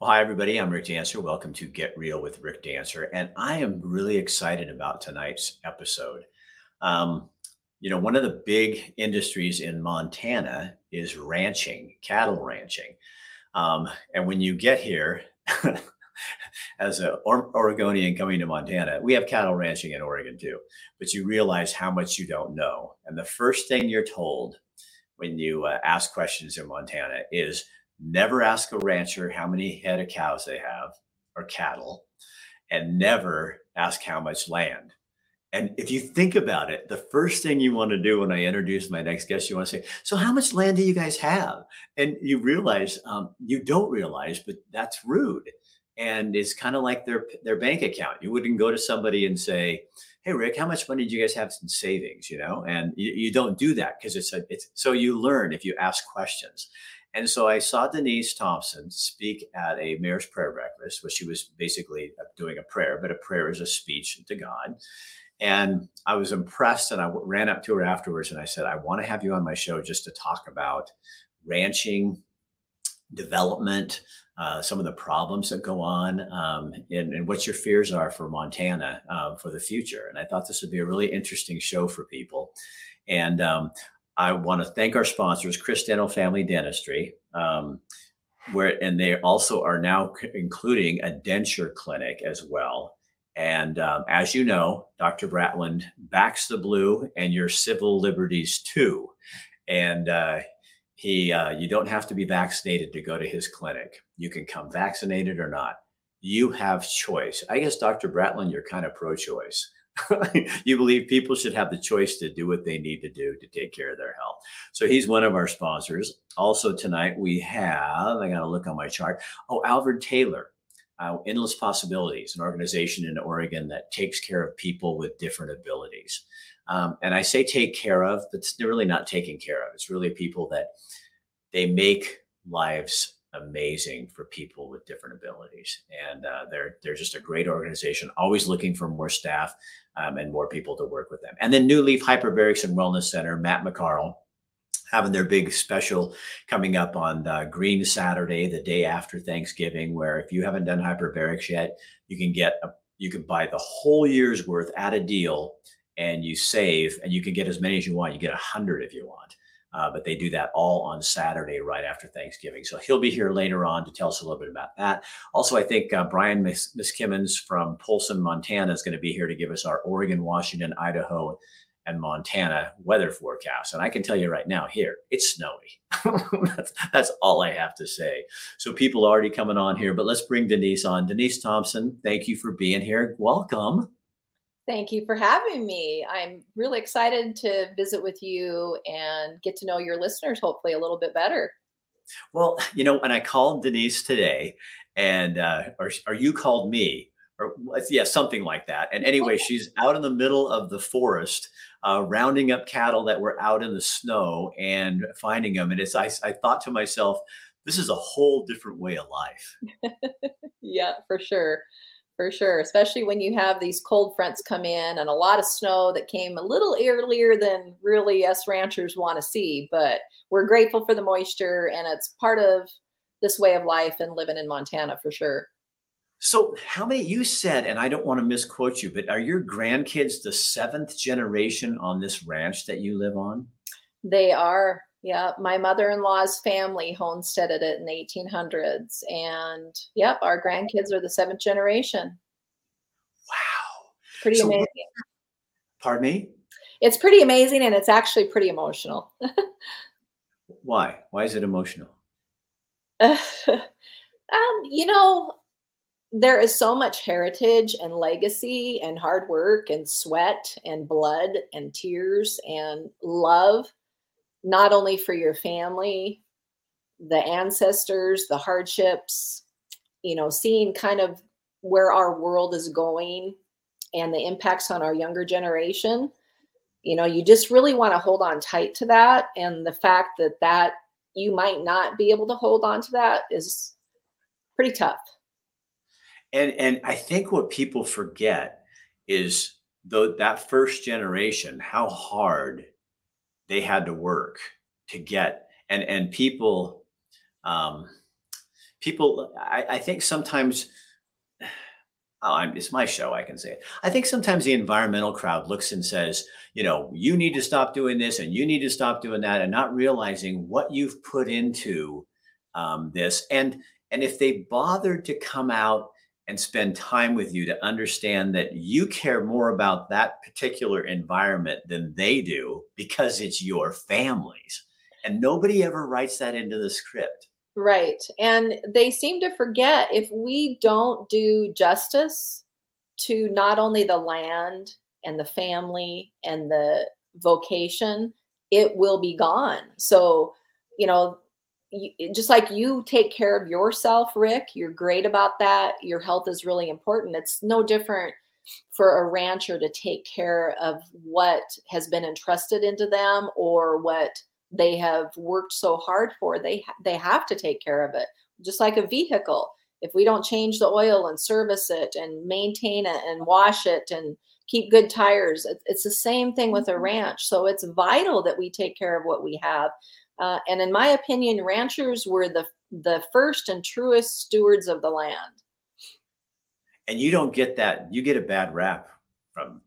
Well, hi, everybody. I'm Rick Dancer. Welcome to Get Real with Rick Dancer. And I am really excited about tonight's episode. Um, you know, one of the big industries in Montana is ranching, cattle ranching. Um, and when you get here, as an Oregonian coming to Montana, we have cattle ranching in Oregon too, but you realize how much you don't know. And the first thing you're told when you uh, ask questions in Montana is never ask a rancher how many head of cows they have or cattle, and never ask how much land. And if you think about it, the first thing you want to do when I introduce my next guest, you want to say, So, how much land do you guys have? And you realize um, you don't realize, but that's rude. And it's kind of like their, their bank account. You wouldn't go to somebody and say, Hey, Rick, how much money do you guys have in savings? You know, and you, you don't do that because it's a, it's so you learn if you ask questions. And so I saw Denise Thompson speak at a mayor's prayer breakfast, where she was basically doing a prayer, but a prayer is a speech to God. And I was impressed, and I ran up to her afterwards and I said, I want to have you on my show just to talk about ranching, development, uh, some of the problems that go on, um, and, and, what your fears are for Montana uh, for the future. And I thought this would be a really interesting show for people. And um, I want to thank our sponsors, Chris Dental Family Dentistry, um, where and they also are now c- including a denture clinic as well. And um, as you know, Dr. Bratland backs the blue and your civil liberties too. And uh, he, uh, you don't have to be vaccinated to go to his clinic. You can come vaccinated or not. You have choice. I guess, Dr. Bratland, you're kind of pro-choice. you believe people should have the choice to do what they need to do to take care of their health. So he's one of our sponsors. Also tonight we have, I got to look on my chart. Oh, Alfred Taylor, uh, Endless Possibilities, an organization in Oregon that takes care of people with different abilities. Um, and I say take care of, but it's really not taking care of. It's really people that they make lives amazing for people with different abilities. And uh, they're they're just a great organization, always looking for more staff um, and more people to work with them. And then New Leaf Hyperbarics and Wellness Center, Matt McCarl, having their big special coming up on uh, Green Saturday, the day after Thanksgiving, where if you haven't done hyperbarics yet, you can get a you can buy the whole year's worth at a deal and you save and you can get as many as you want. You get a hundred if you want. Uh, but they do that all on Saturday right after Thanksgiving. So he'll be here later on to tell us a little bit about that. Also, I think uh, Brian Miss, Miskimmons from Polson, Montana is going to be here to give us our Oregon, Washington, Idaho, and Montana weather forecast. And I can tell you right now, here it's snowy. that's, that's all I have to say. So people are already coming on here, but let's bring Denise on. Denise Thompson, thank you for being here. Welcome. Thank you for having me. I'm really excited to visit with you and get to know your listeners, hopefully, a little bit better. Well, you know, when I called Denise today, and uh, or, or you called me, or yeah, something like that. And anyway, she's out in the middle of the forest, uh, rounding up cattle that were out in the snow and finding them. And it's I, I thought to myself, this is a whole different way of life. yeah, for sure for sure especially when you have these cold fronts come in and a lot of snow that came a little earlier than really us ranchers want to see. But we're grateful for the moisture and it's part of this way of life and living in montana for sure. So how many you said and i don't want to misquote you but are your grandkids the seventh generation on this ranch that you live on? They are yeah, my mother-in-law's family homesteaded it in the 1800s, and yep, our grandkids are the seventh generation. Wow, pretty so amazing. What, pardon me. It's pretty amazing, and it's actually pretty emotional. Why? Why is it emotional? um, you know, there is so much heritage and legacy and hard work and sweat and blood and tears and love not only for your family, the ancestors, the hardships, you know, seeing kind of where our world is going and the impacts on our younger generation. You know, you just really want to hold on tight to that. And the fact that that you might not be able to hold on to that is pretty tough. And and I think what people forget is though that first generation, how hard they had to work to get and and people um people, I, I think sometimes, oh, it's my show, I can say it. I think sometimes the environmental crowd looks and says, you know, you need to stop doing this and you need to stop doing that, and not realizing what you've put into um, this. And and if they bothered to come out and spend time with you to understand that you care more about that particular environment than they do because it's your families. And nobody ever writes that into the script. Right. And they seem to forget if we don't do justice to not only the land and the family and the vocation, it will be gone. So, you know, just like you take care of yourself, Rick, you're great about that. Your health is really important. It's no different for a rancher to take care of what has been entrusted into them or what they have worked so hard for. They they have to take care of it. Just like a vehicle, if we don't change the oil and service it and maintain it and wash it and keep good tires, it's the same thing with a mm-hmm. ranch. So it's vital that we take care of what we have uh, and in my opinion, ranchers were the the first and truest stewards of the land. And you don't get that. You get a bad rap from.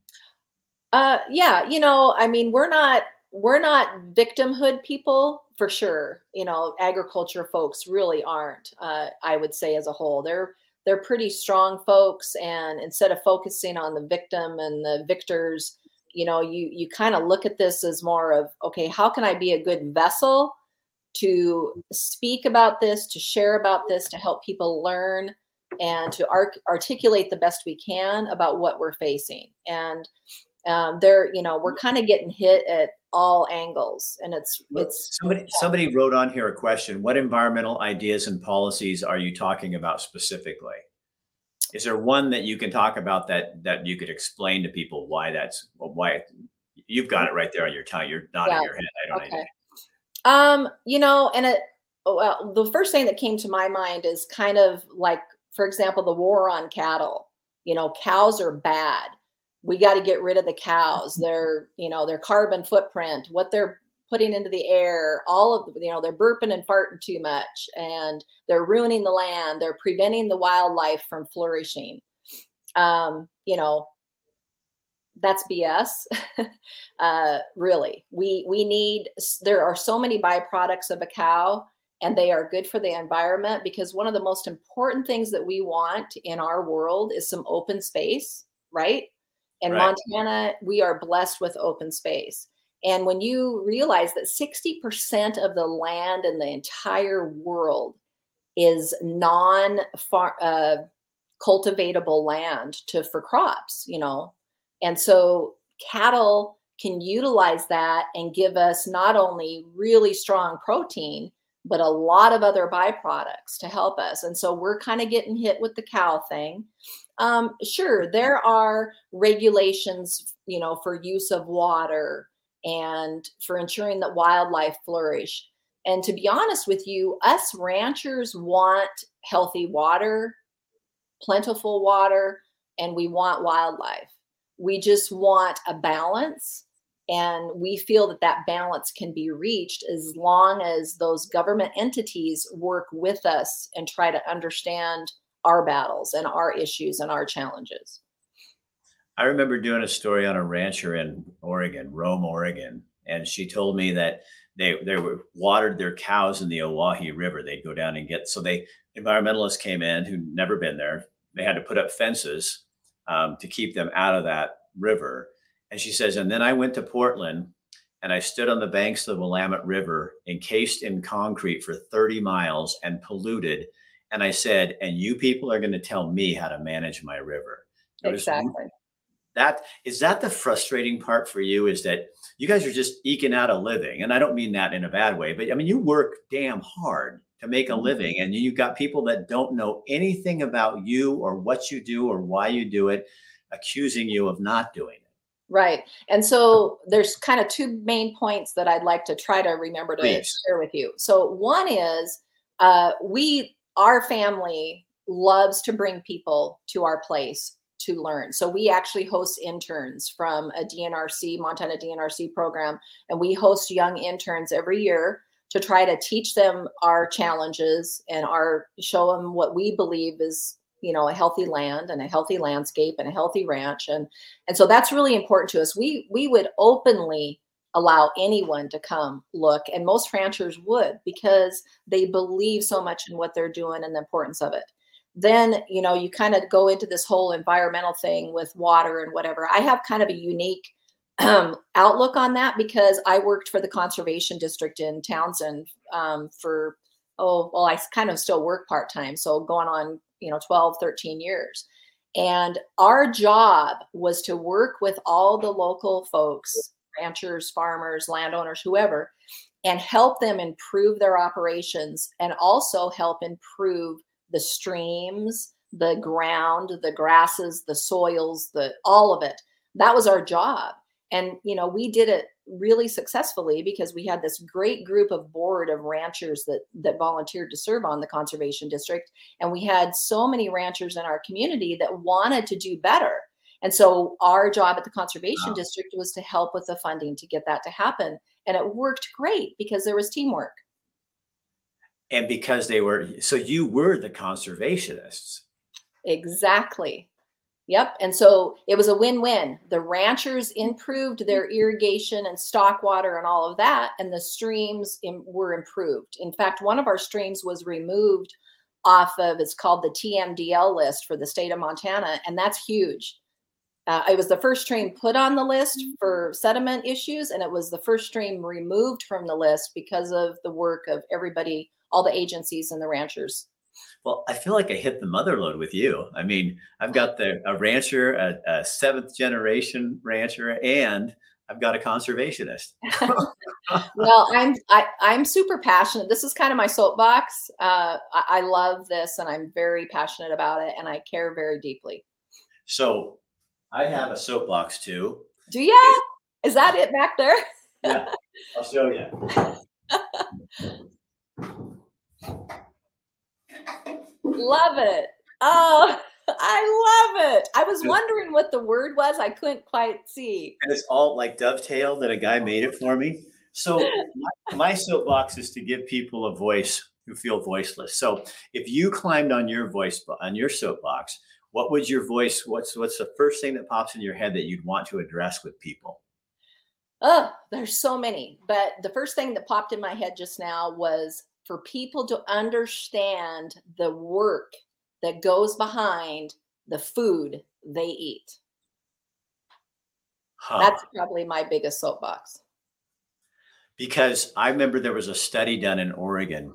Uh, yeah, you know, I mean, we're not we're not victimhood people for sure. You know, agriculture folks really aren't. Uh, I would say as a whole, they're they're pretty strong folks, and instead of focusing on the victim and the victors, you know you you kind of look at this as more of okay how can i be a good vessel to speak about this to share about this to help people learn and to arc- articulate the best we can about what we're facing? And um, they're you know we're kind of getting hit at all angles and it's it's somebody somebody wrote on here a question what environmental ideas and policies are you talking about specifically is there one that you can talk about that that you could explain to people why that's why you've got it right there on your tongue you're nodding yeah. your head i don't okay. um you know and it oh, well the first thing that came to my mind is kind of like for example the war on cattle. You know cows are bad. We got to get rid of the cows. Their you know their carbon footprint what they're putting into the air, all of the, you know, they're burping and farting too much and they're ruining the land, they're preventing the wildlife from flourishing. Um, you know, that's BS. uh, really, we we need. There are so many byproducts of a cow, and they are good for the environment because one of the most important things that we want in our world is some open space, right? In right. Montana, we are blessed with open space. And when you realize that 60% of the land in the entire world is non uh, cultivatable land to for crops, you know, and so cattle can utilize that and give us not only really strong protein, but a lot of other byproducts to help us. And so we're kind of getting hit with the cow thing. Um, sure, there are regulations, you know, for use of water and for ensuring that wildlife flourish. And to be honest with you, us ranchers want healthy water, plentiful water, and we want wildlife. We just want a balance. And we feel that that balance can be reached as long as those government entities work with us and try to understand our battles and our issues and our challenges. I remember doing a story on a rancher in Oregon, Rome, Oregon, and she told me that they they were watered their cows in the Owyhee River. They'd go down and get so they environmentalists came in who'd never been there. They had to put up fences um, to keep them out of that river. And she says, and then I went to Portland and I stood on the banks of the Willamette River, encased in concrete for 30 miles and polluted. And I said, and you people are going to tell me how to manage my river. Exactly that is that the frustrating part for you is that you guys are just eking out a living and i don't mean that in a bad way but i mean you work damn hard to make a mm-hmm. living and you've got people that don't know anything about you or what you do or why you do it accusing you of not doing it right and so there's kind of two main points that i'd like to try to remember to Please. share with you so one is uh, we our family loves to bring people to our place to learn. So we actually host interns from a DNRC, Montana DNRC program, and we host young interns every year to try to teach them our challenges and our show them what we believe is you know a healthy land and a healthy landscape and a healthy ranch. And and so that's really important to us. We we would openly allow anyone to come look and most ranchers would because they believe so much in what they're doing and the importance of it then you know you kind of go into this whole environmental thing with water and whatever. I have kind of a unique um, outlook on that because i worked for the conservation district in townsend um, for oh well i kind of still work part-time so going on you know 12 13 years. And our job was to work with all the local folks ranchers farmers landowners whoever and help them improve their operations and also help improve the streams the ground the grasses the soils the all of it. That was our job. And you know we did it really successfully because we had this great group of board of ranchers that that volunteered to serve on the conservation district. And we had so many ranchers in our community that wanted to do better. And so our job at the conservation wow. district was to help with the funding to get that to happen. And it worked great because there was teamwork and because they were so you were the conservationists exactly Yep. And so it was a win win. The ranchers improved their irrigation and stock water and all of that, and the streams were improved. In fact, one of our streams was removed off of it's called the TMDL list for the state of Montana, and that's huge. Uh, it was the first stream put on the list for sediment issues, and it was the first stream removed from the list because of the work of everybody, all the agencies and the ranchers. Well, I feel like I hit the mother lode with you. I mean, I've got the a rancher, a, a seventh generation rancher, and I've got a conservationist. well, I'm I, am i am super passionate. This is kind of my soapbox. Uh, I, I love this, and I'm very passionate about it, and I care very deeply. So, I have a soapbox too. Do you? Is that it back there? yeah, I'll show you. love it. Oh, I love it. I was wondering what the word was. I couldn't quite see. And it's all like dovetail that a guy oh. made it for me. So my, my soapbox is to give people a voice who feel voiceless. So if you climbed on your voice on your soapbox, what would your voice? What's what's the first thing that pops in your head that you'd want to address with people? Oh, there's so many. But the first thing that popped in my head just now was for people to understand the work that goes behind the food they eat. Huh. That's probably my biggest soapbox. Because I remember there was a study done in Oregon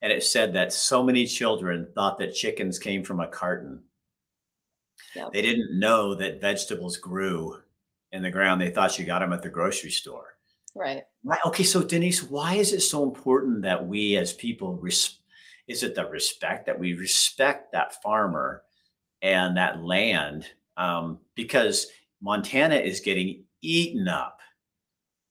and it said that so many children thought that chickens came from a carton. Yep. They didn't know that vegetables grew in the ground. They thought you got them at the grocery store. Right. Right. Okay. So Denise, why is it so important that we as people res- is it the respect that we respect that farmer and that land? Um, because Montana is getting eaten up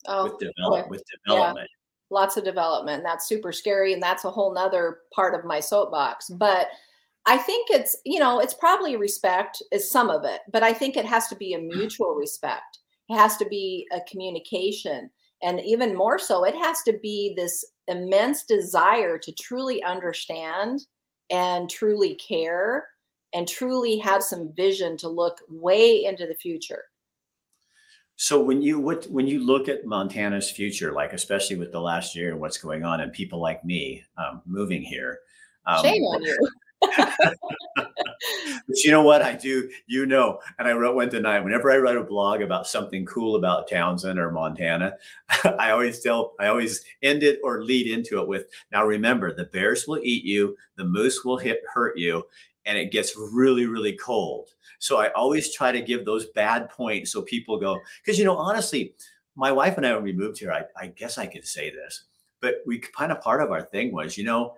oh, with, develop- with development. Yeah. Lots of development. That's super scary. And that's a whole nother part of my soapbox. But I think it's, you know, it's probably respect is some of it, but I think it has to be a mutual respect. It has to be a communication and even more so it has to be this immense desire to truly understand and truly care and truly have some vision to look way into the future. So when you what when you look at montana's future like especially with the last year and what's going on and people like me um, moving here um, shame on you but you know what I do? You know, and I wrote one tonight. Whenever I write a blog about something cool about Townsend or Montana, I always tell, I always end it or lead into it with, "Now remember, the bears will eat you, the moose will hit hurt you, and it gets really, really cold." So I always try to give those bad points so people go, because you know, honestly, my wife and I when we moved here, I, I guess I could say this, but we kind of part of our thing was, you know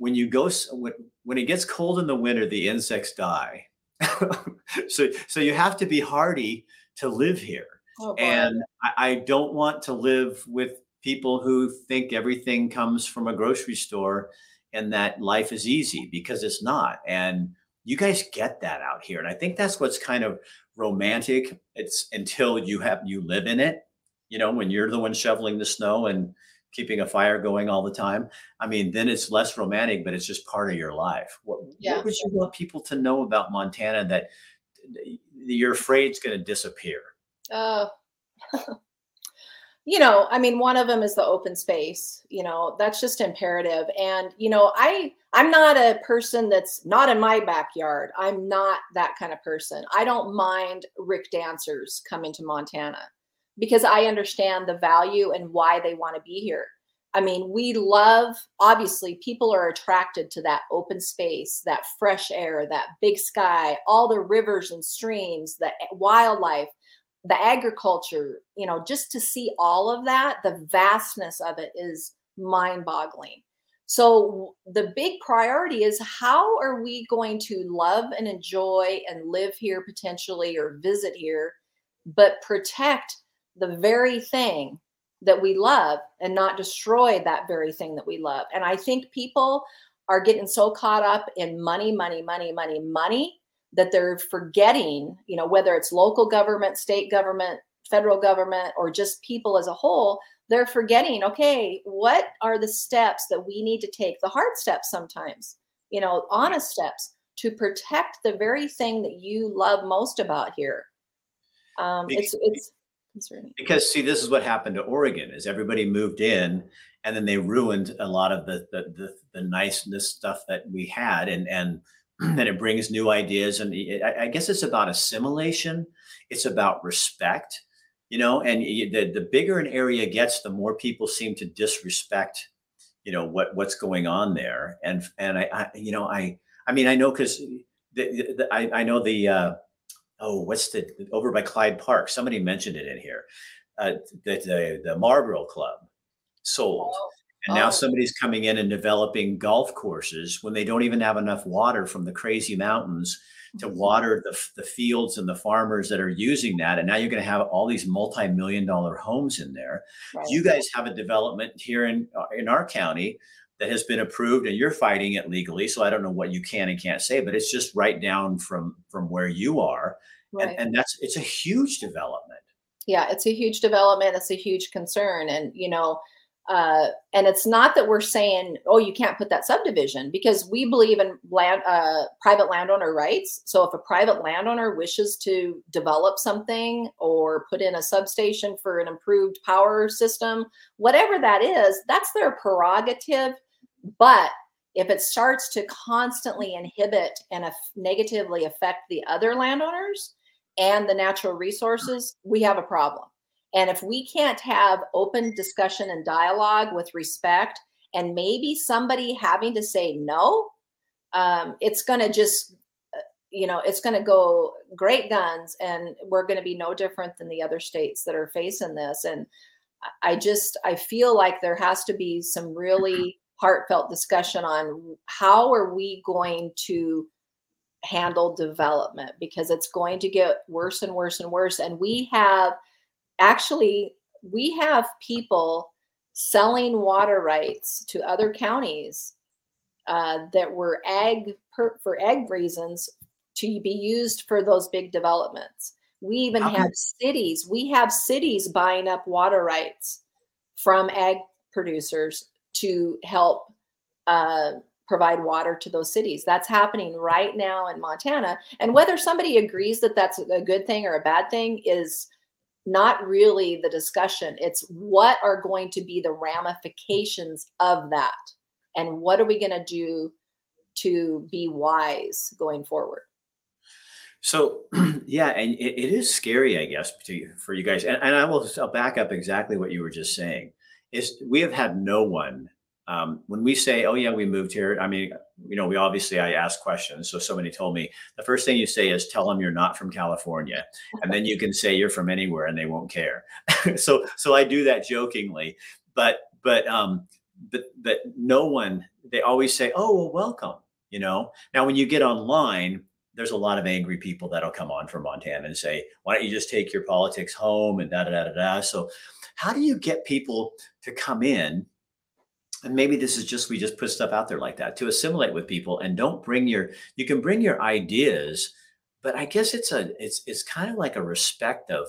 when you go when, when it gets cold in the winter, the insects die. so so you have to be hardy to live here. Oh, and I, I don't want to live with people who think everything comes from a grocery store and that life is easy because it's not. And you guys get that out here. And I think that's what's kind of romantic. It's until you have you live in it, you know, when you're the one shoveling the snow and keeping a fire going all the time. I mean, then it's less romantic, but it's just part of your life. What, yeah. what would you want people to know about Montana that you're afraid is going to disappear? Uh, you know, I mean, one of them is the open space. You know, that's just imperative. And you know, I I'm not a person that's not in my backyard. I'm not that kind of person. I don't mind Rick dancers coming to Montana because I understand the value and why they want to be here. I mean, we love, obviously, people are attracted to that open space, that fresh air, that big sky, all the rivers and streams, the wildlife, the agriculture, you know, just to see all of that, the vastness of it is mind boggling. So, the big priority is how are we going to love and enjoy and live here potentially or visit here, but protect the very thing that we love and not destroy that very thing that we love. And I think people are getting so caught up in money, money, money, money, money that they're forgetting, you know, whether it's local government, state government, federal government, or just people as a whole, they're forgetting, okay, what are the steps that we need to take? The hard steps sometimes, you know, honest steps to protect the very thing that you love most about here. Um, it's, it's, concerning. Because see, this is what happened to Oregon: is everybody moved in, and then they ruined a lot of the the the, the niceness stuff that we had, and and then it brings new ideas, and I, I guess it's about assimilation. It's about respect, you know. And the the bigger an area gets, the more people seem to disrespect, you know, what what's going on there. And and I, I you know I I mean I know because I I know the. Uh, oh, what's the over by Clyde Park? Somebody mentioned it in here. Uh, the, the the Marlboro Club sold, oh. and now oh. somebody's coming in and developing golf courses when they don't even have enough water from the crazy mountains to mm-hmm. water the, the fields and the farmers that are using that. And now you're going to have all these multi-million dollar homes in there. Right. You guys have a development here in uh, in our county that has been approved and you're fighting it legally so i don't know what you can and can't say but it's just right down from from where you are right. and, and that's it's a huge development yeah it's a huge development it's a huge concern and you know uh, and it's not that we're saying, oh, you can't put that subdivision because we believe in land, uh, private landowner rights. So if a private landowner wishes to develop something or put in a substation for an improved power system, whatever that is, that's their prerogative. But if it starts to constantly inhibit and negatively affect the other landowners and the natural resources, we have a problem. And if we can't have open discussion and dialogue with respect, and maybe somebody having to say no, um, it's going to just, uh, you know, it's going to go great guns, and we're going to be no different than the other states that are facing this. And I just, I feel like there has to be some really heartfelt discussion on how are we going to handle development because it's going to get worse and worse and worse and we have actually we have people selling water rights to other counties uh, that were ag per, for ag reasons to be used for those big developments we even okay. have cities we have cities buying up water rights from ag producers to help uh, provide water to those cities. That's happening right now in Montana. And whether somebody agrees that that's a good thing or a bad thing is not really the discussion. It's what are going to be the ramifications of that? And what are we going to do to be wise going forward? So, yeah, and it, it is scary, I guess, to, for you guys. And, and I will I'll back up exactly what you were just saying is we have had no one um, when we say, "Oh yeah, we moved here," I mean, you know, we obviously I ask questions. So somebody told me the first thing you say is, "Tell them you're not from California," and then you can say you're from anywhere, and they won't care. so so I do that jokingly, but but um, but but no one. They always say, "Oh well, welcome." You know. Now when you get online, there's a lot of angry people that'll come on from Montana and say, "Why don't you just take your politics home?" and da da da da da. So how do you get people to come in? And maybe this is just we just put stuff out there like that to assimilate with people and don't bring your you can bring your ideas, but I guess it's a it's it's kind of like a respect of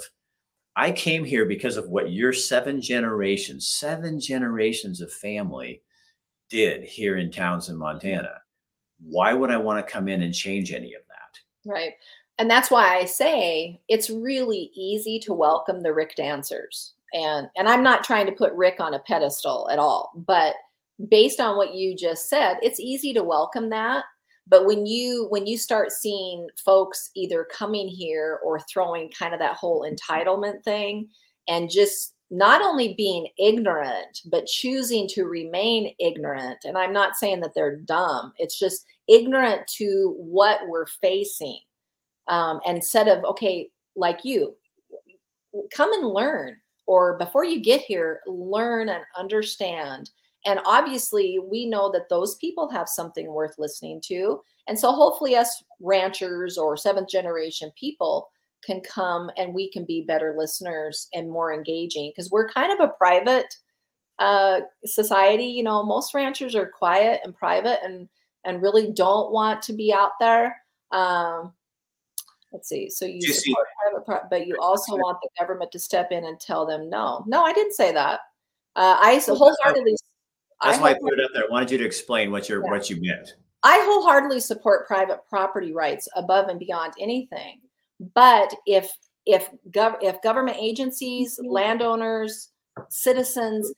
I came here because of what your seven generations, seven generations of family did here in Townsend, Montana. Why would I want to come in and change any of that? Right. And that's why I say it's really easy to welcome the Rick dancers. And and I'm not trying to put Rick on a pedestal at all, but based on what you just said, it's easy to welcome that. But when you when you start seeing folks either coming here or throwing kind of that whole entitlement thing and just not only being ignorant but choosing to remain ignorant and i'm not saying that they're dumb it's just ignorant to what we're facing um, instead of okay like you come and learn or before you get here learn and understand and obviously, we know that those people have something worth listening to. And so, hopefully, us ranchers or seventh generation people can come and we can be better listeners and more engaging because we're kind of a private uh, society. You know, most ranchers are quiet and private and and really don't want to be out there. Um, let's see. So you, you support see, private, but you also want the government to step in and tell them no. No, I didn't say that. Uh, I wholeheartedly that's I why I put it up there. I wanted you to explain what you yeah. what you meant. I wholeheartedly support private property rights above and beyond anything. But if if gov- if government agencies, mm-hmm. landowners, citizens,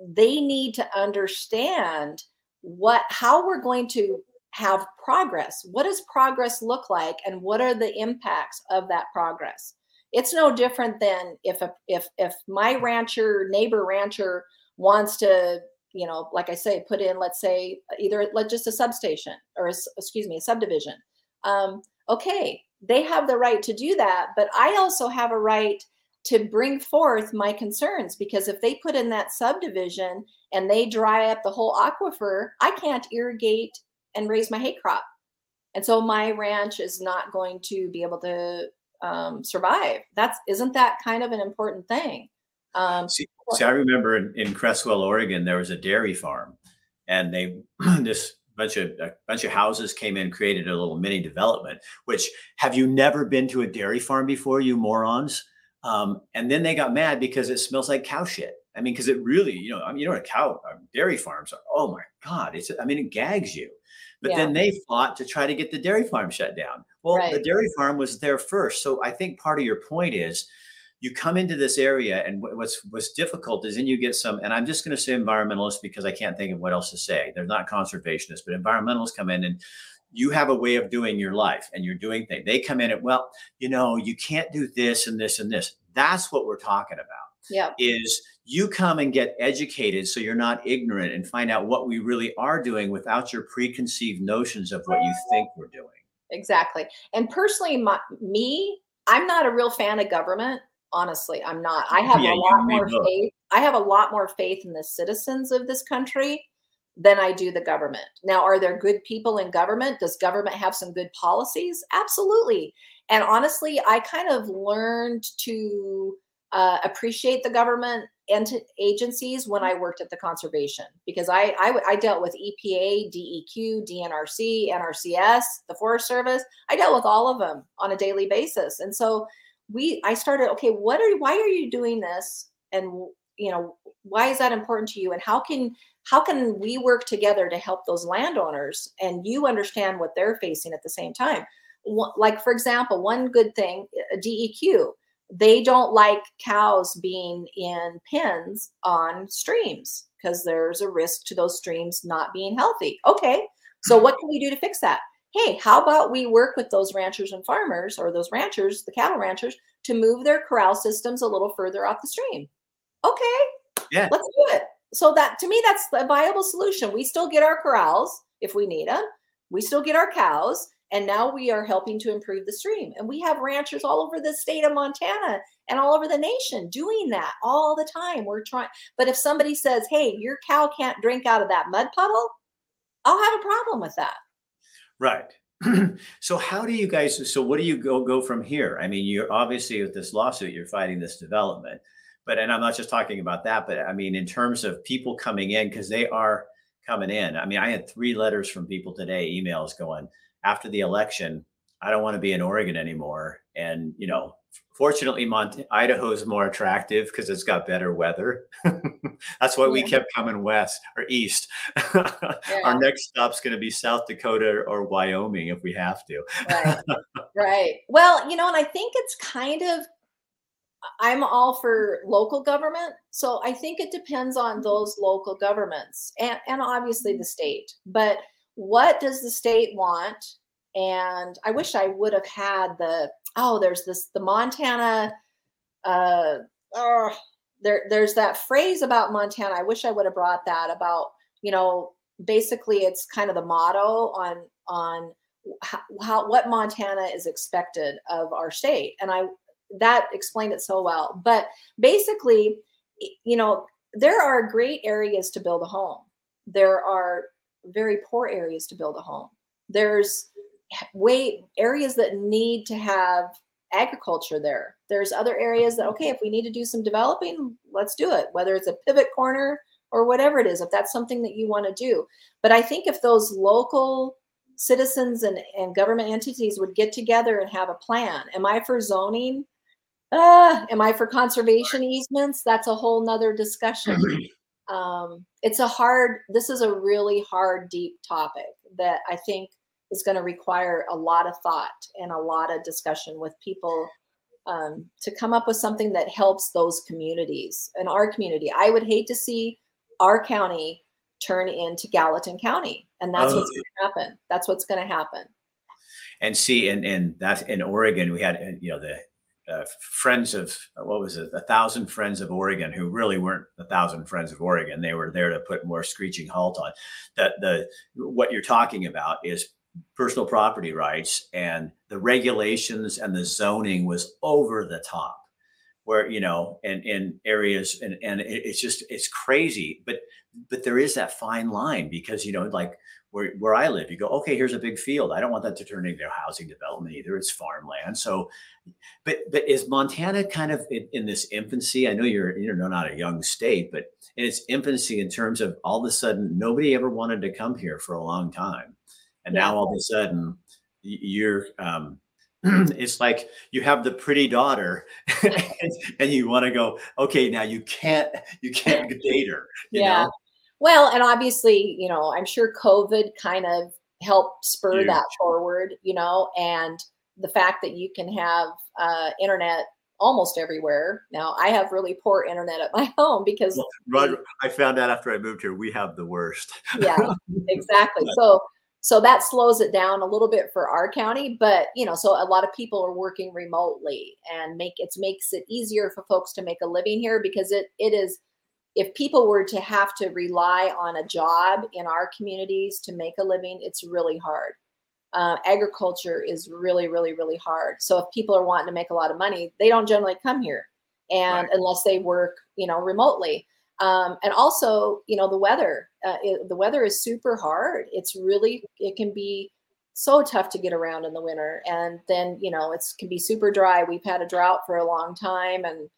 they need to understand what how we're going to have progress. What does progress look like and what are the impacts of that progress? It's no different than if a, if if my rancher neighbor rancher wants to you know, like I say, put in, let's say, either like just a substation or, a, excuse me, a subdivision. Um, okay, they have the right to do that, but I also have a right to bring forth my concerns because if they put in that subdivision and they dry up the whole aquifer, I can't irrigate and raise my hay crop. And so my ranch is not going to be able to um, survive. That's isn't that kind of an important thing? Um, See, See, I remember in, in Creswell, Oregon, there was a dairy farm, and they this bunch of a bunch of houses came in, created a little mini development. Which have you never been to a dairy farm before, you morons? Um, and then they got mad because it smells like cow shit. I mean, because it really, you know, I mean, you know what a cow uh, dairy farms are. Oh my god, it's I mean, it gags you. But yeah. then they fought to try to get the dairy farm shut down. Well, right. the dairy farm was there first. So I think part of your point is you come into this area and what's what's difficult is then you get some and i'm just going to say environmentalists because i can't think of what else to say they're not conservationists but environmentalists come in and you have a way of doing your life and you're doing things they come in and well you know you can't do this and this and this that's what we're talking about yeah is you come and get educated so you're not ignorant and find out what we really are doing without your preconceived notions of what you think we're doing. Exactly. And personally my, me i'm not a real fan of government honestly i'm not. I have yeah, a lot more faith i have a lot more faith in the citizens of this country than i do the government. Now are there good people in government? Does government have some good policies? Absolutely. And honestly i kind of learned to uh, appreciate the government and agencies when i worked at the conservation because I, I i dealt with epa deq dnrc nrcs the forest service. I dealt with all of them on a daily basis. And so we i started okay what are why are you doing this? And you know why is that important to you? And how can how can we work together to help those landowners and you understand what they're facing at the same time? Like for example one good thing uh, deq they don't like cows being in pens on streams because there's a risk to those streams not being healthy okay so mm-hmm. what can we do to fix that hey, how about we work with those ranchers and farmers or those ranchers, the cattle ranchers, to move their corral systems a little further off the stream? Okay, yeah, let's do it. So that to me, that's a viable solution. We still get our corrals if we need them. We still get our cows, and now we are helping to improve the stream. And we have ranchers all over the state of Montana and all over the nation doing that all the time. We're trying, but if somebody says, "Hey, your cow can't drink out of that mud puddle," I'll have a problem with that. Right. so how do you guys so what do you go go from here? I mean, you're obviously with this lawsuit, you're fighting this development. But and I'm not just talking about that, but I mean in terms of people coming in because they are coming in. I mean, I had three letters from people today, emails going after the election, I don't want to be in Oregon anymore. And, you know, fortunately, Mont- Idaho is more attractive because it's got better weather. That's why yeah. we kept coming west or east. yeah. Our next stop's going to be South Dakota or Wyoming if we have to. right. Right. Well, you know, and I think it's kind of I'm all for local government. So I think it depends on those local governments and, and obviously the state. But what does the state want? And I wish I would have had the oh, there's this the Montana uh oh, there there's that phrase about Montana. I wish I would have brought that about, you know, basically it's kind of the motto on on how, how what Montana is expected of our state. And I that explained it so well. But basically, you know, there are great areas to build a home. There are very poor areas to build a home. There's way areas that need to have agriculture there. There's other areas that okay, if we need to do some developing, let's do it. Whether it's a pivot corner or whatever it is, if that's something that you want to do. But I think if those local citizens and, and government entities would get together and have a plan. Am I for zoning? uh, am I for conservation easements? That's a whole nother discussion. um, it's a hard, this is a really hard, deep topic that I think is going to require a lot of thought and a lot of discussion with people um, to come up with something that helps those communities and our community. I would hate to see our county turn into Gallatin County, and that's oh. what's going to happen. That's what's going to happen. And see, and and that's in Oregon, we had you know the uh, friends of what was it, a thousand friends of Oregon, who really weren't a thousand friends of Oregon. They were there to put more screeching halt on. That the what you're talking about is personal property rights, and the regulations and the zoning was over the top. Where you know, and in areas, and and it's just it's crazy, but but there is that fine line because you know, like where, where I live, you go, okay, here's a big field. I don't want that to turn into housing development either. It's farmland. So, but but is Montana kind of in, in, this infancy? I know you're you're not a young state, but in its infancy in terms of all of a sudden nobody ever wanted to come here for a long time, and yeah. now all of a sudden you're. Um, it's like you have the pretty daughter and, and you want to go okay now you can't you can't date her yeah know? Well, and obviously, you know, I'm sure COVID kind of helped spur that forward, you know, and the fact that you can have uh, internet almost everywhere. Now, I have really poor internet at my home because well, Roger, I found out after I moved here, we have the worst. yeah, exactly. So, so that slows it down a little bit for our county, but you know, so a lot of people are working remotely and make it makes it easier for folks to make a living here because it it is if people were to have to rely on a job in our communities to make a living, it's really hard. Uh, agriculture is really, really, really hard. So if people are wanting to make a lot of money, they don't generally come here, and right. unless they work, you know, remotely. Um, and also, you know, the weather. Uh, it, the weather is super hard. It's really, it can be so tough to get around in the winter, and then you know, it can be super dry. We've had a drought for a long time, and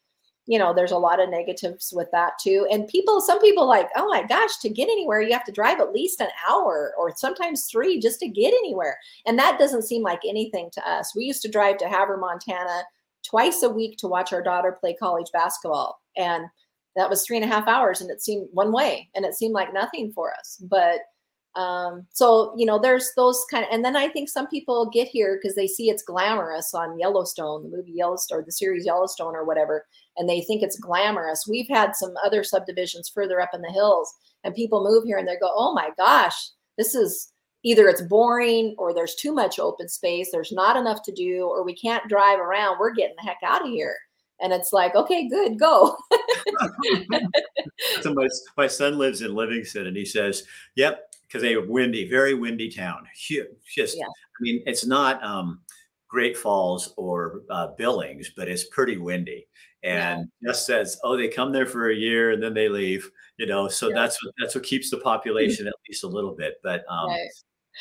you know there's a lot of negatives with that too. And people some people like oh my gosh to get anywhere you have to drive at least an hour or sometimes three just to get anywhere. And that doesn't seem like anything to us. We used to drive to havre montana twice a week to watch our daughter play college basketball. And that was three and a half hours and it seemed one way and it seemed like nothing for us. But um, so you know there's those kind of and then i think some people get here because they see it's glamorous on yellowstone the movie yellowstone or the series yellowstone or whatever and they think it's glamorous we've had some other subdivisions further up in the hills and people move here and they go oh my gosh this is either it's boring or there's too much open space there's not enough to do or we can't drive around we're getting the heck out of here and it's like okay good go so my, my son lives in livingston and he says yep because they are windy, very windy town. Huge, just yeah. I mean, it's not um, Great Falls or uh, Billings, but it's pretty windy. And yeah. just says, oh, they come there for a year and then they leave. You know, so yeah. that's what that's what keeps the population at least a little bit. But um, right.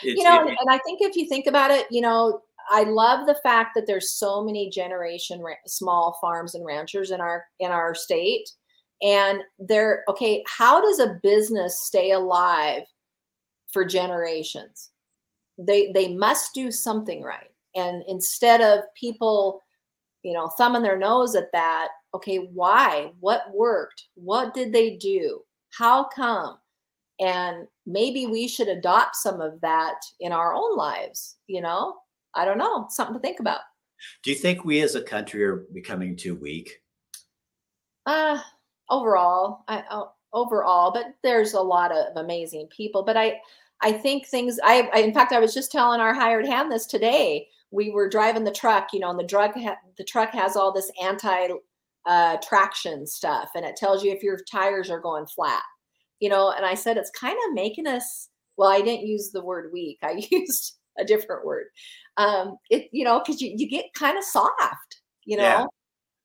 you know, it, and I think if you think about it, you know, I love the fact that there's so many generation ra- small farms and ranchers in our in our state and they're okay how does a business stay alive for generations. They they must do something right. And instead of people you know, thumbing their nose at that. Okay, why? What worked? What did they do? How come? And maybe we should adopt some of that in our own lives, you know? I don't know, something to think about. Do you think we as a country are becoming too weak? Uh, overall, I, uh, overall, but there's a lot of amazing people. But I, I think things. I, I, in fact, I was just telling our hired hand this today. We were driving the truck, you know, and the drug ha- the truck has all this anti uh, traction stuff, and it tells you if your tires are going flat, you know. And I said it's kind of making us. Well, I didn't use the word weak. I used a different word. Um, it, you know, because you you get kind of soft, you know, yeah.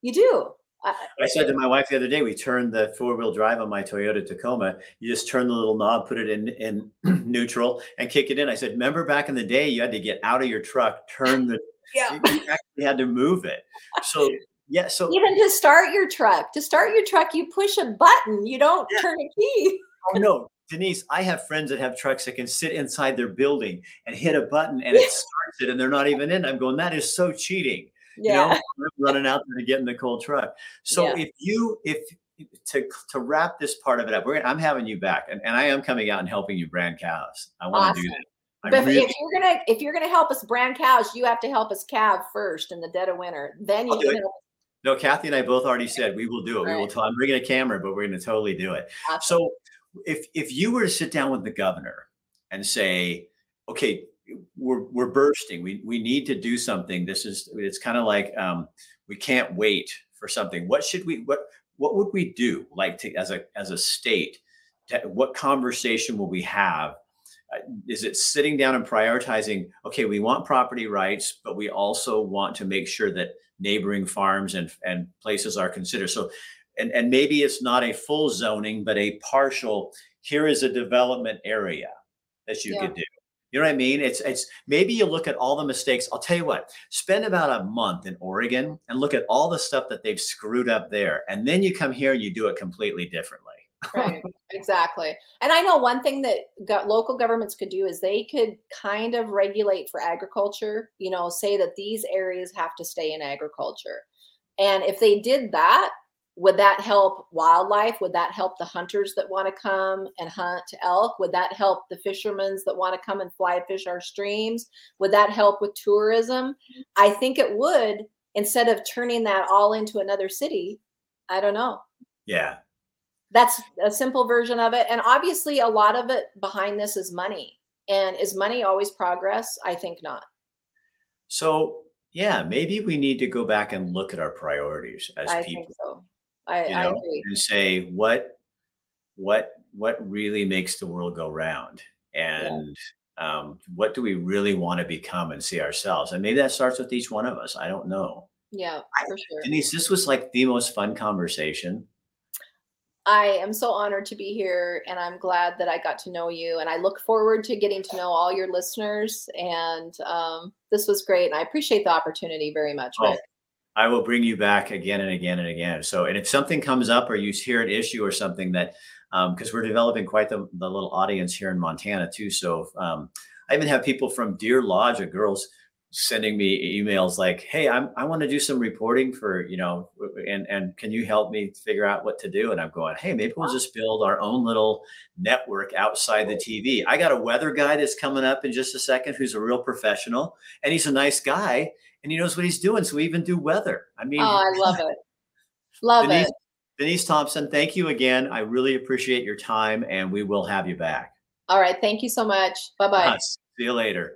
you do. I said to my wife the other day, we turned the four wheel drive on my Toyota Tacoma. You just turn the little knob, put it in in neutral, and kick it in. I said, remember back in the day, you had to get out of your truck, turn the, yeah, you actually had to move it. So yeah, so even to start your truck, to start your truck, you push a button. You don't yeah. turn a key. oh no, Denise, I have friends that have trucks that can sit inside their building and hit a button and it starts it, and they're not even in. I'm going, that is so cheating yeah. you know, running out there to get in the cold truck. So yeah. if you, if to, to wrap this part of it up, I'm having you back and, and I am coming out and helping you brand cows. I want awesome. to do that. but really, if you're gonna if you're gonna help us brand cows, you have to help us calve first in the dead of winter. Then you can no, Kathy and I both already said we will do it. Right. We will. T- I'm bringing a camera, but we're going to totally do it. Awesome. So, if if you were to sit down with the governor and say, okay, we're we're bursting. We we need to do something. This is it's kind of like um, we can't wait for something. What should we what what would we do like to as a as a state? To, what conversation will we have? Uh, is it sitting down and prioritizing? Okay, we want property rights, but we also want to make sure that neighboring farms and and places are considered. So, and and maybe it's not a full zoning, but a partial. Here is a development area that you yeah. could do you know what I mean? It's it's maybe you look at all the mistakes. I'll tell you what, spend about a month in Oregon and look at all the stuff that they've screwed up there. And then you come here and you do it completely differently. right exactly and i know one thing that got, local governments could do is they could kind of regulate for agriculture you know say that these areas have to stay in agriculture and if they did that would that help wildlife? Would that help the hunters that want to come and hunt elk? Would that help the fishermen that want to come and fly fish our streams? Would that help with tourism? I think it would instead of turning that all into another city i don't know. Yeah. That's a simple version of it and obviously a lot of it behind this is money and is money always progress? I think not. So yeah maybe we need to go back and look at our priorities as I people. so. I, you know, I agree. and say what what what really makes the world go round? And yeah. um, what do we really want to become and see ourselves? And maybe that starts with each one of us i don't know. Yeah for sure. Denise this was like the most fun conversation. I am so honored to be here and i'm glad that i got to know you and i look forward to getting to know all your listeners and um, this was great and i appreciate the opportunity very much oh, I will bring you back again and again and again. So, and if something comes up or you hear an issue or something that, because um, we're developing quite the, the, little audience here in Montana too. So, um, I even have people from Deer Lodge, of girls sending me emails like, "Hey, I'm, I want to do some reporting for you know, and and can you help me figure out what to do?" And I'm going, "Hey, maybe we'll just build our own little network outside the TV." I got a weather guy that's coming up in just a second, who's a real professional, and he's a nice guy, and he knows what he's doing. So we even do weather. I mean, oh, I love it. Love Denise, it. Denise Thompson, thank you again. I really appreciate your time and we will have you back. All right. Thank you so much. Bye bye. Uh, see you later.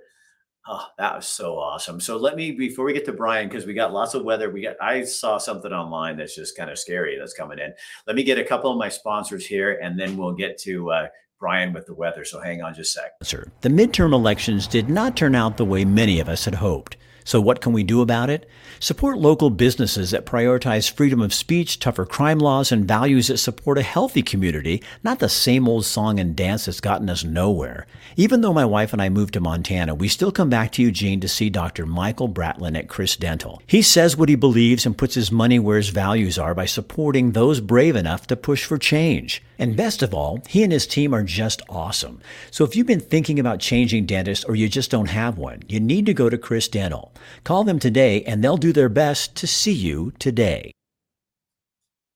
Oh, that was so awesome. So let me before we get to Brian, because we got lots of weather. We got I saw something online that's just kind of scary that's coming in. Let me get a couple of my sponsors here and then we'll get to uh, Brian with the weather. So hang on just a sec. Sir, the midterm elections did not turn out the way many of us had hoped. So, what can we do about it? Support local businesses that prioritize freedom of speech, tougher crime laws, and values that support a healthy community, not the same old song and dance that's gotten us nowhere. Even though my wife and I moved to Montana, we still come back to Eugene to see Dr. Michael Bratlin at Chris Dental. He says what he believes and puts his money where his values are by supporting those brave enough to push for change. And best of all, he and his team are just awesome. So if you've been thinking about changing dentists or you just don't have one, you need to go to Chris Dental. Call them today and they'll do their best to see you today.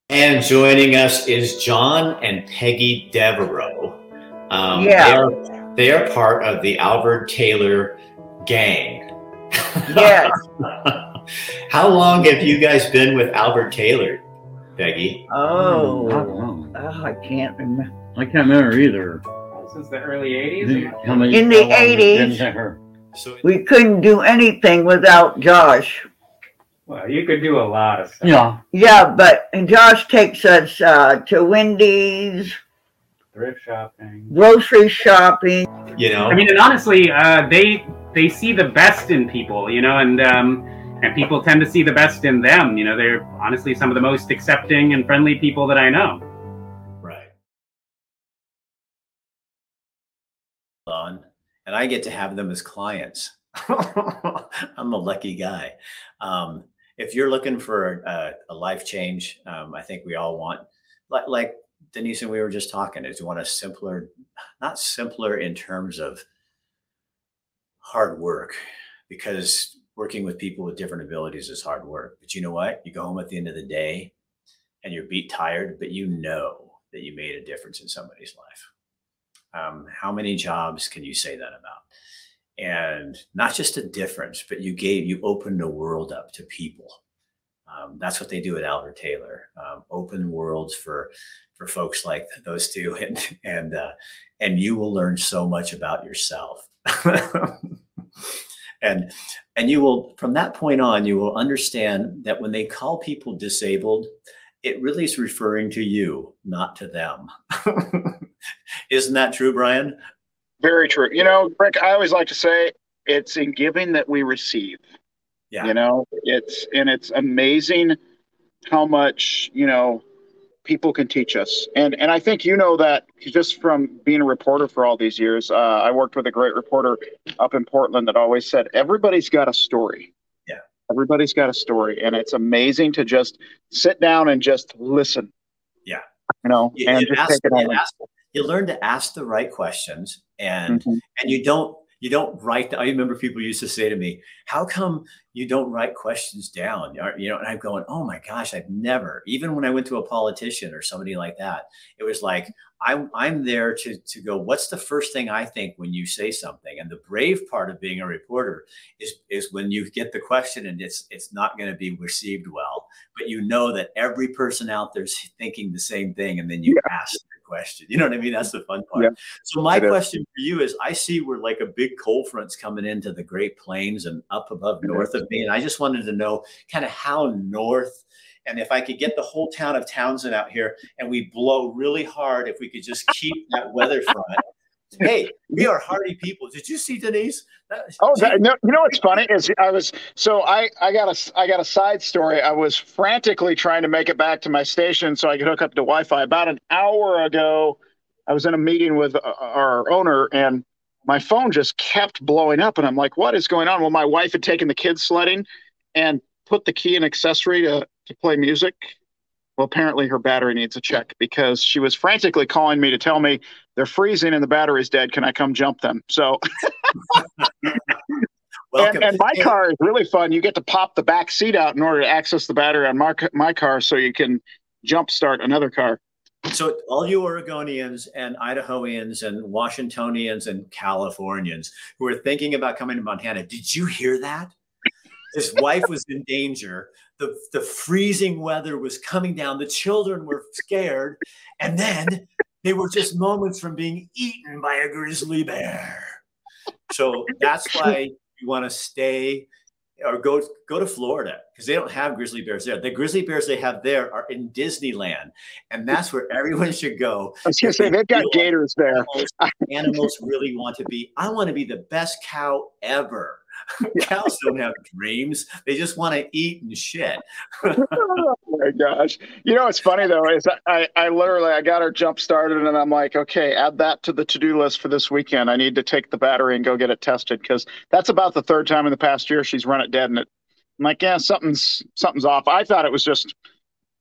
And joining us is John and Peggy Devereaux. Um, yeah. They are, they are part of the Alvord-Taylor gang. Yes. How long have you guys been with Alvord-Taylor, Peggy? Oh, Not long. Oh, I can't remember. I can't remember either. Since the early 80s? How many- In the how long have you 80s. been? So We couldn't do anything without Josh. Well, you could do a lot of stuff. Yeah, Yeah, but Josh takes us uh, to Wendy's, Thrift shopping. grocery shopping. you know, I mean, and honestly, uh, they they see the best in people, you know, and um, and people tend to see the best in them. You know, they're honestly some of the most accepting and friendly people that I know. And I get to have them as clients. I'm a lucky guy. Um, if you're looking for a, a life change, um, I think we all want, like, like Denise and we were just talking, is you want a simpler, not simpler in terms of hard work, because working with people with different abilities is hard work. But you know what? You go home at the end of the day and you're beat tired, but you know that you made a difference in somebody's life. Um, how many jobs can you say that about? And not just a difference, but you gave, you opened the world up to people. Um, that's what they do at Alvord-Taylor. Um, open worlds for for folks like those two, and and uh, and you will learn so much about yourself. and and you will from that point on you will understand that when they call people disabled it really is referring to you not to them isn't that true brian Very true. You know, Rick, I always like to say it's in giving that we receive. yeah You know, it's and it's amazing how much, you know, people can teach us. And and I think you know that just from being a reporter for all these years. Uh, I worked with a great reporter up in Portland that always said everybody's got a story. Everybody's got a story. And it's amazing to just sit down and just listen. Yeah. You know, you, and you just ask- take it all you ask- you learn to ask the right questions and Mhm. and you don't you don't write the, i remember people used to say to me how come you don't write questions down you know and i'm going oh my gosh i've never even when i went to a politician or somebody like that it was like i'm i'm there to to go what's the first thing i think when you say something? And the brave part of being a reporter is is when you get the question and it's it's not going to be received well but you know that every person out there's thinking the same thing and then you ask the question. You know what i mean? That's the fun part. Yeah. so my question for you is I see we're like a big cold front's coming into the Great Plains and up above north of me. And I just wanted to know kind of how north and if I could get the whole town of Townsend out here and we blow really hard, if we could just keep that weather front. Hey, we are hardy people. Did you see Denise? Oh, that, no, you know what's funny is I was so I I got a I got a side story. I was frantically trying to make it back to my station so I could hook up to Wi-Fi. About an hour ago, I was in a meeting with uh, our owner and my phone just kept blowing up and I'm like, what is going on? Well, my wife had taken the kids sledding and put the key and accessory to to play music. Well, apparently her battery needs a check because she was frantically calling me to tell me they're freezing and the battery's dead. Can I come jump them? So and, and my car is really fun. You get to pop the back seat out in order to access the battery on my, my car so you can jump start another car. So, all you Oregonians and Idahoans and Washingtonians and Californians who are thinking about coming to Montana, did you hear that? His wife was in danger. The, the freezing weather was coming down. The children were scared. And then they were just moments from being eaten by a grizzly bear. So, that's why you want to stay or go go to Florida because they don't have grizzly bears there. The grizzly bears they have there are in Disneyland, and that's where everyone should go. I was going to say, they've got gators there. Animals, animals really want to be. I want to be the best cow ever. Cows don't have dreams; they just want to eat and shit. oh my gosh. You know what's funny though is I, I literally I got her jump started and I'm like, okay, add that to the to-do list for this weekend. I need to take the battery and go get it tested because that's about the third time in the past year she's run it dead and it I'm like, yeah, something's something's off. I thought it was just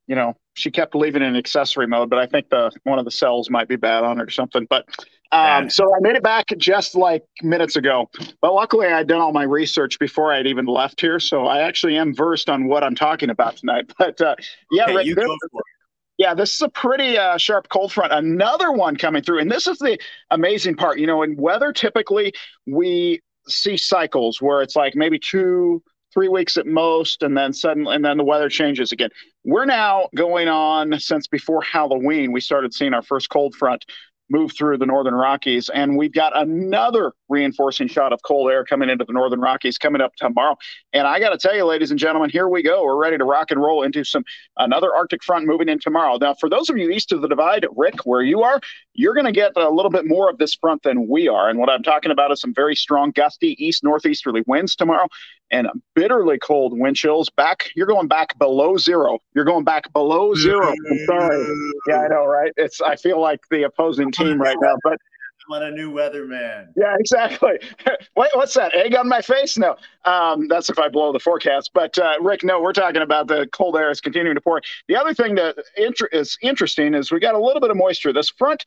you know, she kept leaving in accessory mode, but I think the one of the cells might be bad on it or something. But um, so I made it back just like minutes ago. But luckily, I'd done all my research before I'd even left here, so I actually am versed on what I'm talking about tonight. But uh, yeah, Okay, you this- go for it. yeah, this is a pretty uh, sharp cold front. Another one coming through, and this is the amazing part. You know, in weather, typically we see cycles where it's like maybe two, three weeks at most, and then suddenly, and then the weather changes again. We're now going on since before Halloween. We started seeing our first cold front move through the northern Rockies, and we've got another reinforcing shot of cold air coming into the northern Rockies coming up tomorrow. And I got to tell you, ladies and gentlemen, here we go. We're ready to rock and roll into some another Arctic front moving in tomorrow. Now, for those of you east of the divide, Rick, where you are, you're going to get a little bit more of this front than we are. And what I'm talking about is some very strong gusty east northeasterly winds tomorrow and bitterly cold wind chills. Back, you're going back below zero. You're going back below zero. I'm sorry. Yeah, I know, right? It's I feel like the opposing team right now, but I'm on a new weatherman. yeah, exactly. Wait, what's that? Egg on my face? No, um, that's if I blow the forecast. But uh, Rick, no, we're talking about the cold air is continuing to pour. The other thing that is interesting is we got a little bit of moisture. This front,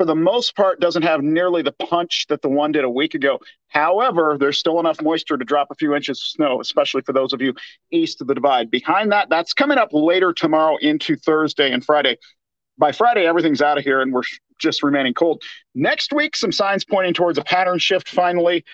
for the most part, doesn't have nearly the punch that the one did a week ago. However, there's still enough moisture to drop a few inches of snow, especially for those of you east of the divide. Behind that, that's coming up later tomorrow into Thursday and Friday. By Friday, everything's out of here and we're just remaining cold. Next week, some signs pointing towards a pattern shift finally,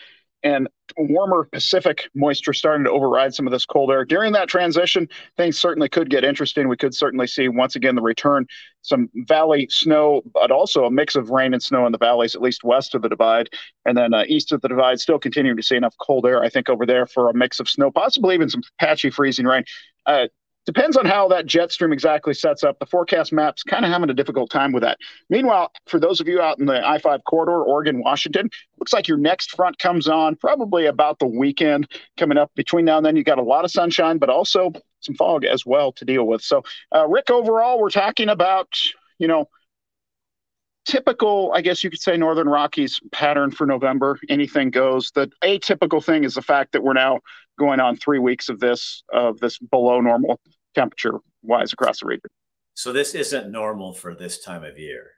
and warmer Pacific moisture starting to override some of this cold air. During that transition, things certainly could get interesting. We could certainly see once again the return some valley snow, but also a mix of rain and snow in the valleys, at least west of the divide, and then uh, east of the divide. Still continuing to see enough cold air, I think, over there for a mix of snow, possibly even some patchy freezing rain. Uh, Depends on how that jet stream exactly sets up. The forecast map's kind of having a difficult time with that. Meanwhile, for those of you out in the I 5 corridor, Oregon, Washington, looks like your next front comes on probably about the weekend coming up. Between now and then, you got a lot of sunshine, but also some fog as well to deal with. So, uh, Rick, overall, we're talking about, you know, typical, I guess you could say, Northern Rockies pattern for November. Anything goes. The atypical thing is the fact that we're now going on three weeks of this of this below normal temperature wise across the region. So this isn't normal for this time of year.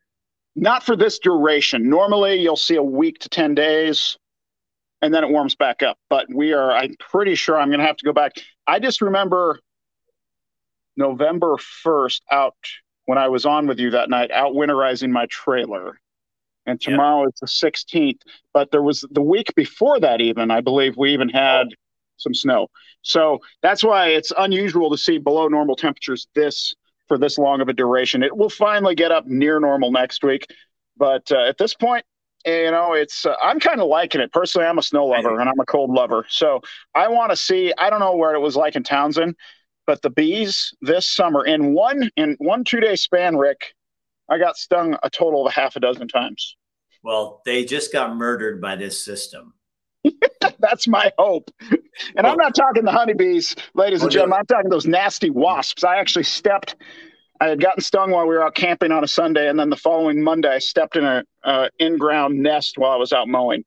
Not for this duration. Normally, you'll see a week to 10 days and then it warms back up. But we are, I'm pretty sure I'm going to have to go back. I just remember November 1st out when I was on with you that night, out winterizing my trailer. And Yeah. tomorrow is the 16th. But there was the week before that, even, I believe we even had some snow. So that's why it's unusual to see below normal temperatures this for this long of a duration. It will finally get up near normal next week. But uh, at this point, you know, it's uh, I'm kind of liking it personally. I'm a snow lover and I'm a cold lover, so I want to see. I don't know where it was like in Townsend, but the bees this summer in one in one two day span, Rick, I got stung a total of a half a dozen times. Well, they just got murdered by this system. That's my hope. And I'm not talking the honeybees, ladies and gentlemen. I'm talking those nasty wasps. I actually stepped. I had gotten stung while we were out camping on a Sunday, and then the following Monday, I stepped in a uh, in-ground nest while I was out mowing.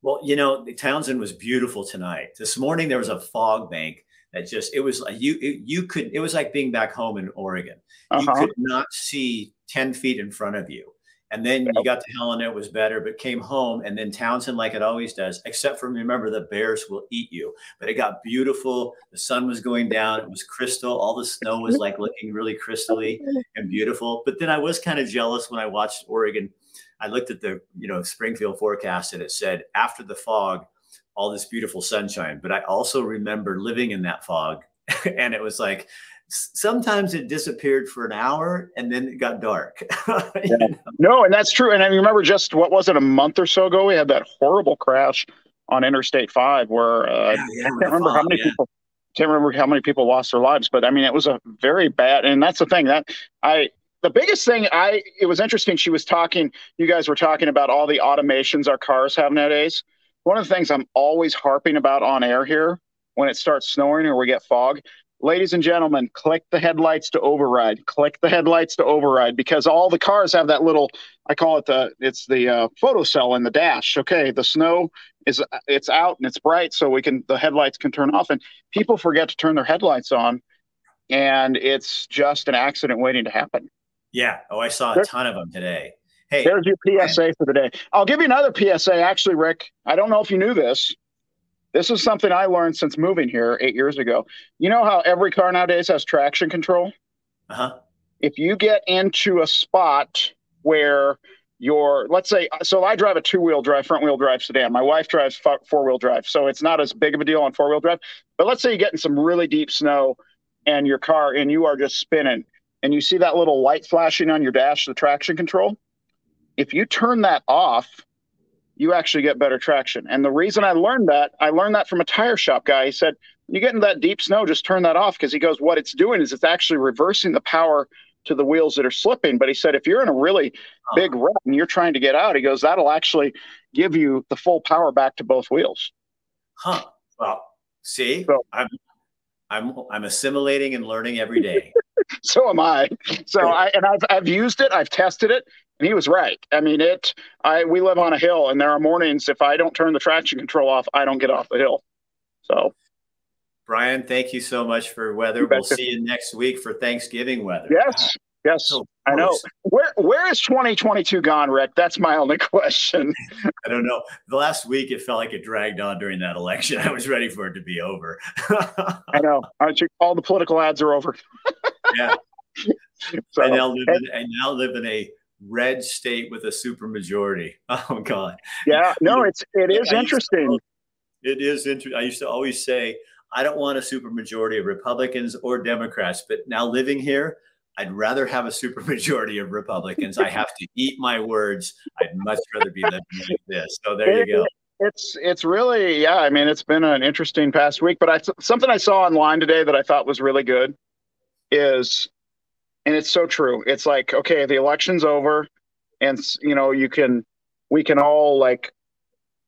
Well, you know, Townsend was beautiful tonight. This morning there was a fog bank that just it was like you it, you could it was like being back home in Oregon. You Uh-huh. could not see 10 feet in front of you. And then you got to Helena, it was better, but came home and then Townsend, like it always does, except for remember the bears will eat you. But it got beautiful. The sun was going down. It was crystal. All the snow was like looking really crystally and beautiful. But then I was kind of jealous when I watched Oregon. I looked at the, you know, Springfield forecast and it said after the fog, all this beautiful sunshine. But I also remember living in that fog and it was like sometimes it disappeared for an hour and then it got dark. Know? No, and that's true. And I remember just what was it a month or so ago? We had that horrible crash on Interstate Five where uh, Yeah, yeah, I can't remember how many yeah. people. Can't remember how many people lost their lives, but I mean, it was a very bad. And that's the thing that I. The biggest thing I. It was interesting. She was talking. You guys were talking about all the automations our cars have nowadays. One of the things I'm always harping about on air here when it starts snowing or we get fog ladies and gentlemen, click the headlights to override. Click the headlights to override because all the cars have that little. I call it the. It's the uh, photo cell in the dash. Okay, the snow is it's out and it's bright, so we can the headlights can turn off, and people forget to turn their headlights on and it's just an accident waiting to happen. Yeah. Oh, I saw a ton of them today. Hey, there's your PSA for the day. I'll give you another PSA. Actually, Rick, I don't know if you knew this. This is something I learned since moving here eight years ago. You know how every car nowadays has traction control? Uh huh. If you get into a spot where your let's say so i drive a two-wheel drive front wheel drive sedan my wife drives four-wheel drive so it's not as big of a deal on four-wheel drive but let's say you get in some really deep snow and your car and you are just spinning and you see that little light flashing on your dash the traction control if you turn that off you actually get better traction and the reason i learned that i learned that from a tire shop guy he said you get in that deep snow just turn that off because he goes what it's doing is it's actually reversing the power to the wheels that are slipping. But he said if you're in a really big rut and you're trying to get out, he goes, that'll actually give you the full power back to both wheels. Huh. Well, see, so, I'm I'm I'm assimilating and learning every day. so am I. So I and I've I've used it, I've tested it, and he was right. I mean it I we live on a hill and there are mornings if I don't turn the traction control off, I don't get off the hill. So Brian, thank you so much for weather. We'll see you next week for Thanksgiving weather. Yes. Yes, I know. Where where is 2022 gone, Rick? That's my only question. I don't know. The last week it felt like it dragged on during that election. I was ready for it to be over. I know. Aren't you? All the political ads are over. yeah. So, I now live in, I now live in a red state with a super majority. Oh God. Yeah. No, it's it is interesting. It is interesting. I used to always say I don't want a supermajority of Republicans or Democrats, but now living here, I'd rather have a supermajority of Republicans. I have to eat my words. I'd much rather be living like this. So there you go. It's it's really yeah. I mean, it's been an interesting past week. But I something I saw online today that I thought was really good is, and it's so true. It's like okay, the election's over, and you know you can we can all like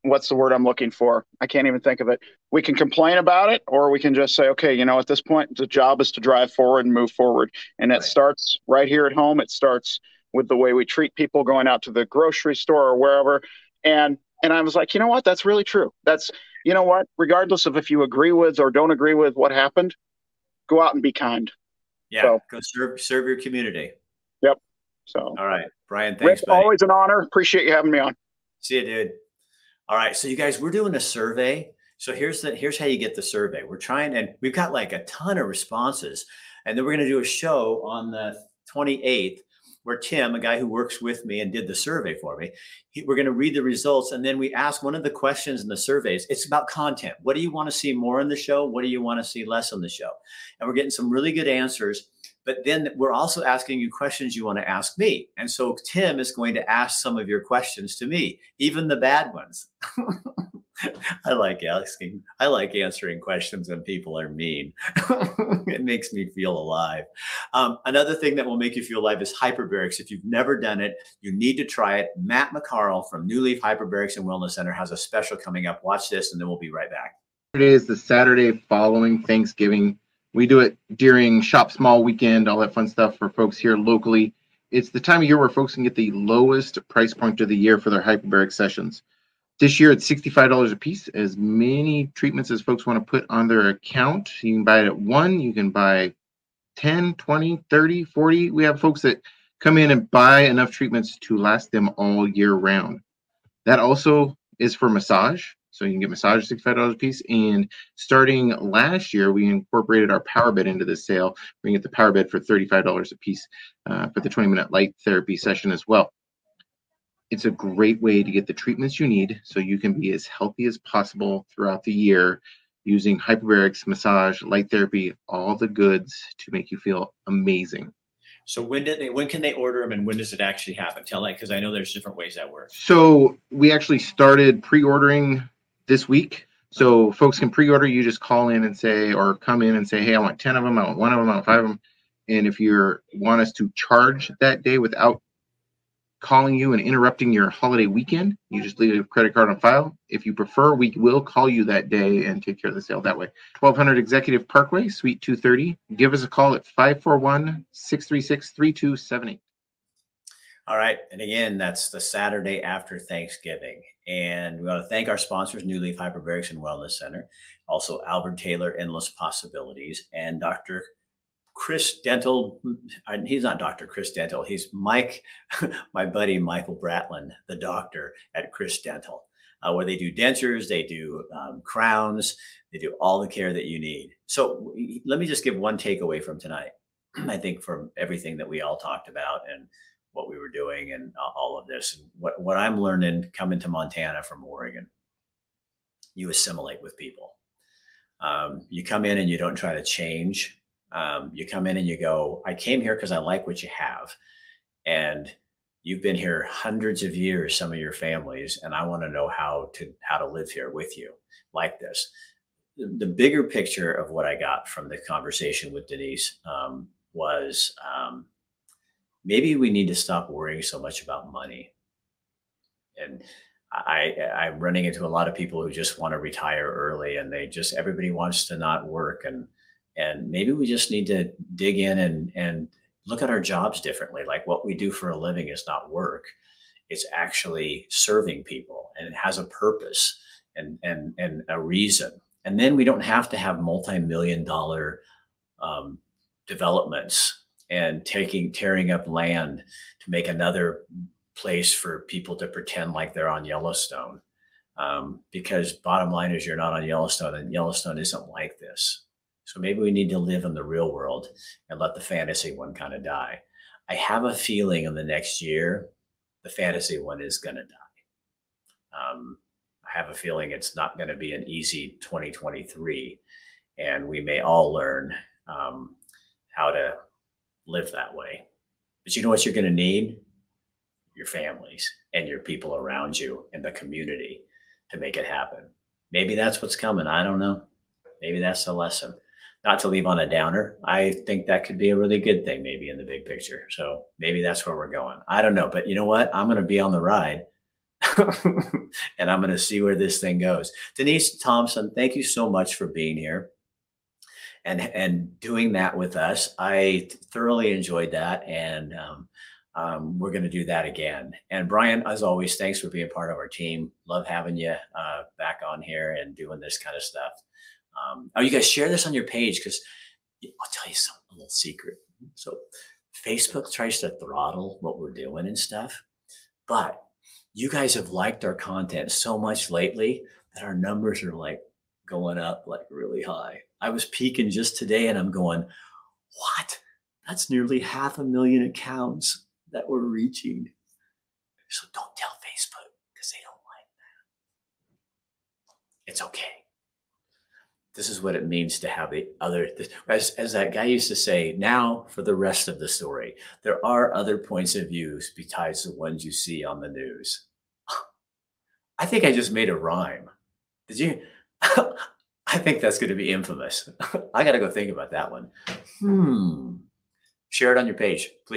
what's the word I'm looking for? I can't even think of it. We can complain about it, or we can just say, okay, you know, at this point, the job is to drive forward and move forward. And it right. starts right here at home. It starts with the way we treat people going out to the grocery store or wherever. And and I was like, you know what? That's really true. That's you know what? Regardless of if you agree with or don't agree with what happened, go out and be kind. Yeah, so, go serve serve your community. Yep. So all right, Brian. Thanks. Rick, always an honor. Appreciate you having me on. See you, dude. All right, so you guys, we're doing a survey. So here's the here's how you get the survey. We're trying, and we've got like a ton of responses, and then we're going to do a show on the 28th where Tim, a guy who works with me and did the survey for me, he, we're going to read the results, and then we ask one of the questions in the surveys. It's about content. What do you want to see more in the show? What do you want to see less on the show? And we're getting some really good answers. But then we're also asking you questions you want to ask me. And so Tim is going to ask some of your questions to me, even the bad ones. I like asking, I like answering questions when people are mean. it makes me feel alive. Um, another thing that will make you feel alive is hyperbarics. If you've never done it, you need to try it. Matt McCarl from New Leaf Hyperbarics and Wellness Center has a special coming up. Watch this, and then we'll be right back. Today is the Saturday following Thanksgiving we do it during Shop Small weekend, all that fun stuff for folks here locally. It's the time of year where folks can get the lowest price point of the year for their hyperbaric sessions. This year it's $65 a piece, as many treatments as folks want to put on their account. You can buy it at one, you can buy 10, 20, 30, 40. We have folks that come in and buy enough treatments to last them all year round. That also is for massage. So you can get massage $65 a piece. And starting last year, we incorporated our power bed into the sale. We can get the power bed for $35 a piece uh, for the 20 minute light therapy session as well. It's a great way to get the treatments you need so you can be as healthy as possible throughout the year using hyperbarics, massage, light therapy, all the goods to make you feel amazing. So when did they? When can they order them, and when does it actually happen? Tell me, because I know there's different ways that works. So we actually started pre-ordering this week. So folks can pre-order. You just call in and say, or come in and say, "Hey, I want ten of them. I want one of them. I want five of them." And if you want us to charge that day without calling you and interrupting your holiday weekend, you just leave a credit card on file. If you prefer, we will call you that day and take care of the sale that way. 1200 Executive Parkway, Suite 230. Give us a call at 541 636 3278. All right. And again, that's the Saturday after Thanksgiving. And we want to thank our sponsors, New Leaf Hyperbarics and Wellness Center, also Alvord-Taylor Endless Possibilities, and Dr. Chris Dental. He's not Dr. Chris Dental. He's Mike, my buddy Michael Bratlin, the doctor at Chris Dental, uh, where they do dentures, they do um, crowns, they do all the care that you need. So let me just give one takeaway from tonight. I think from everything that we all talked about and what we were doing and all of this, what what I'm learning coming to Montana from Oregon, you assimilate with people. Um, you come in and you don't try to change um, you come in and you go, I came here because I like what you have. And you've been here hundreds of years, some of your families, and I want to know how to how to live here with you like this. The bigger picture of what I got from the conversation with Denise um, was um, maybe we need to stop worrying so much about money. And I, I'm running into a lot of people who just want to retire early, and they just everybody wants to not work and and maybe we just need to dig in and and look at our jobs differently. Like what we do for a living is not work. It's actually serving people and it has a purpose and and and a reason. And then we don't have to have multi-million dollar um, developments and taking tearing up land to make another place for people to pretend like they're on yellowstone. Um, because bottom line is you're not on yellowstone and yellowstone isn't like this so maybe we need to live in the real world and let the fantasy one kind of die. I have a feeling in the next year, the fantasy one is going to die. Um, I have a feeling it's not going to be an easy 2023. And we may all learn um, how to live that way. But you know what you're going to need? Your families and your people around you and the community to make it happen. Maybe that's what's coming. I don't know. Maybe that's the lesson not to leave on a downer, I think that could be a really good thing, maybe in the big picture. So maybe that's where we're going. I don't know, but you know what? I'm going to be on the ride and I'm going to see where this thing goes. Denise Thompson, thank you so much for being here and and doing that with us. I thoroughly enjoyed that, and um, um, we're going to do that again. And Brian, as always, thanks for being part of our team. Love having you uh, back on here and doing this kind of stuff. Um, oh, you guys share this on your page because I'll tell you some a little secret. So Facebook tries to throttle what we're doing and stuff, but you guys have liked our content so much lately that our numbers are like going up like really high. I was peaking just today and I'm going, what? That's nearly half a million accounts that we're reaching. So don't tell Facebook because they don't like that. It's okay this is what it means to have the other as, as that guy used to say now for the rest of the story. There are other points of views besides the ones you see on the news. I think i just made a rhyme. Did you? I think that's going to be infamous. I gotta go think about that one. Hmm. Share it on your page please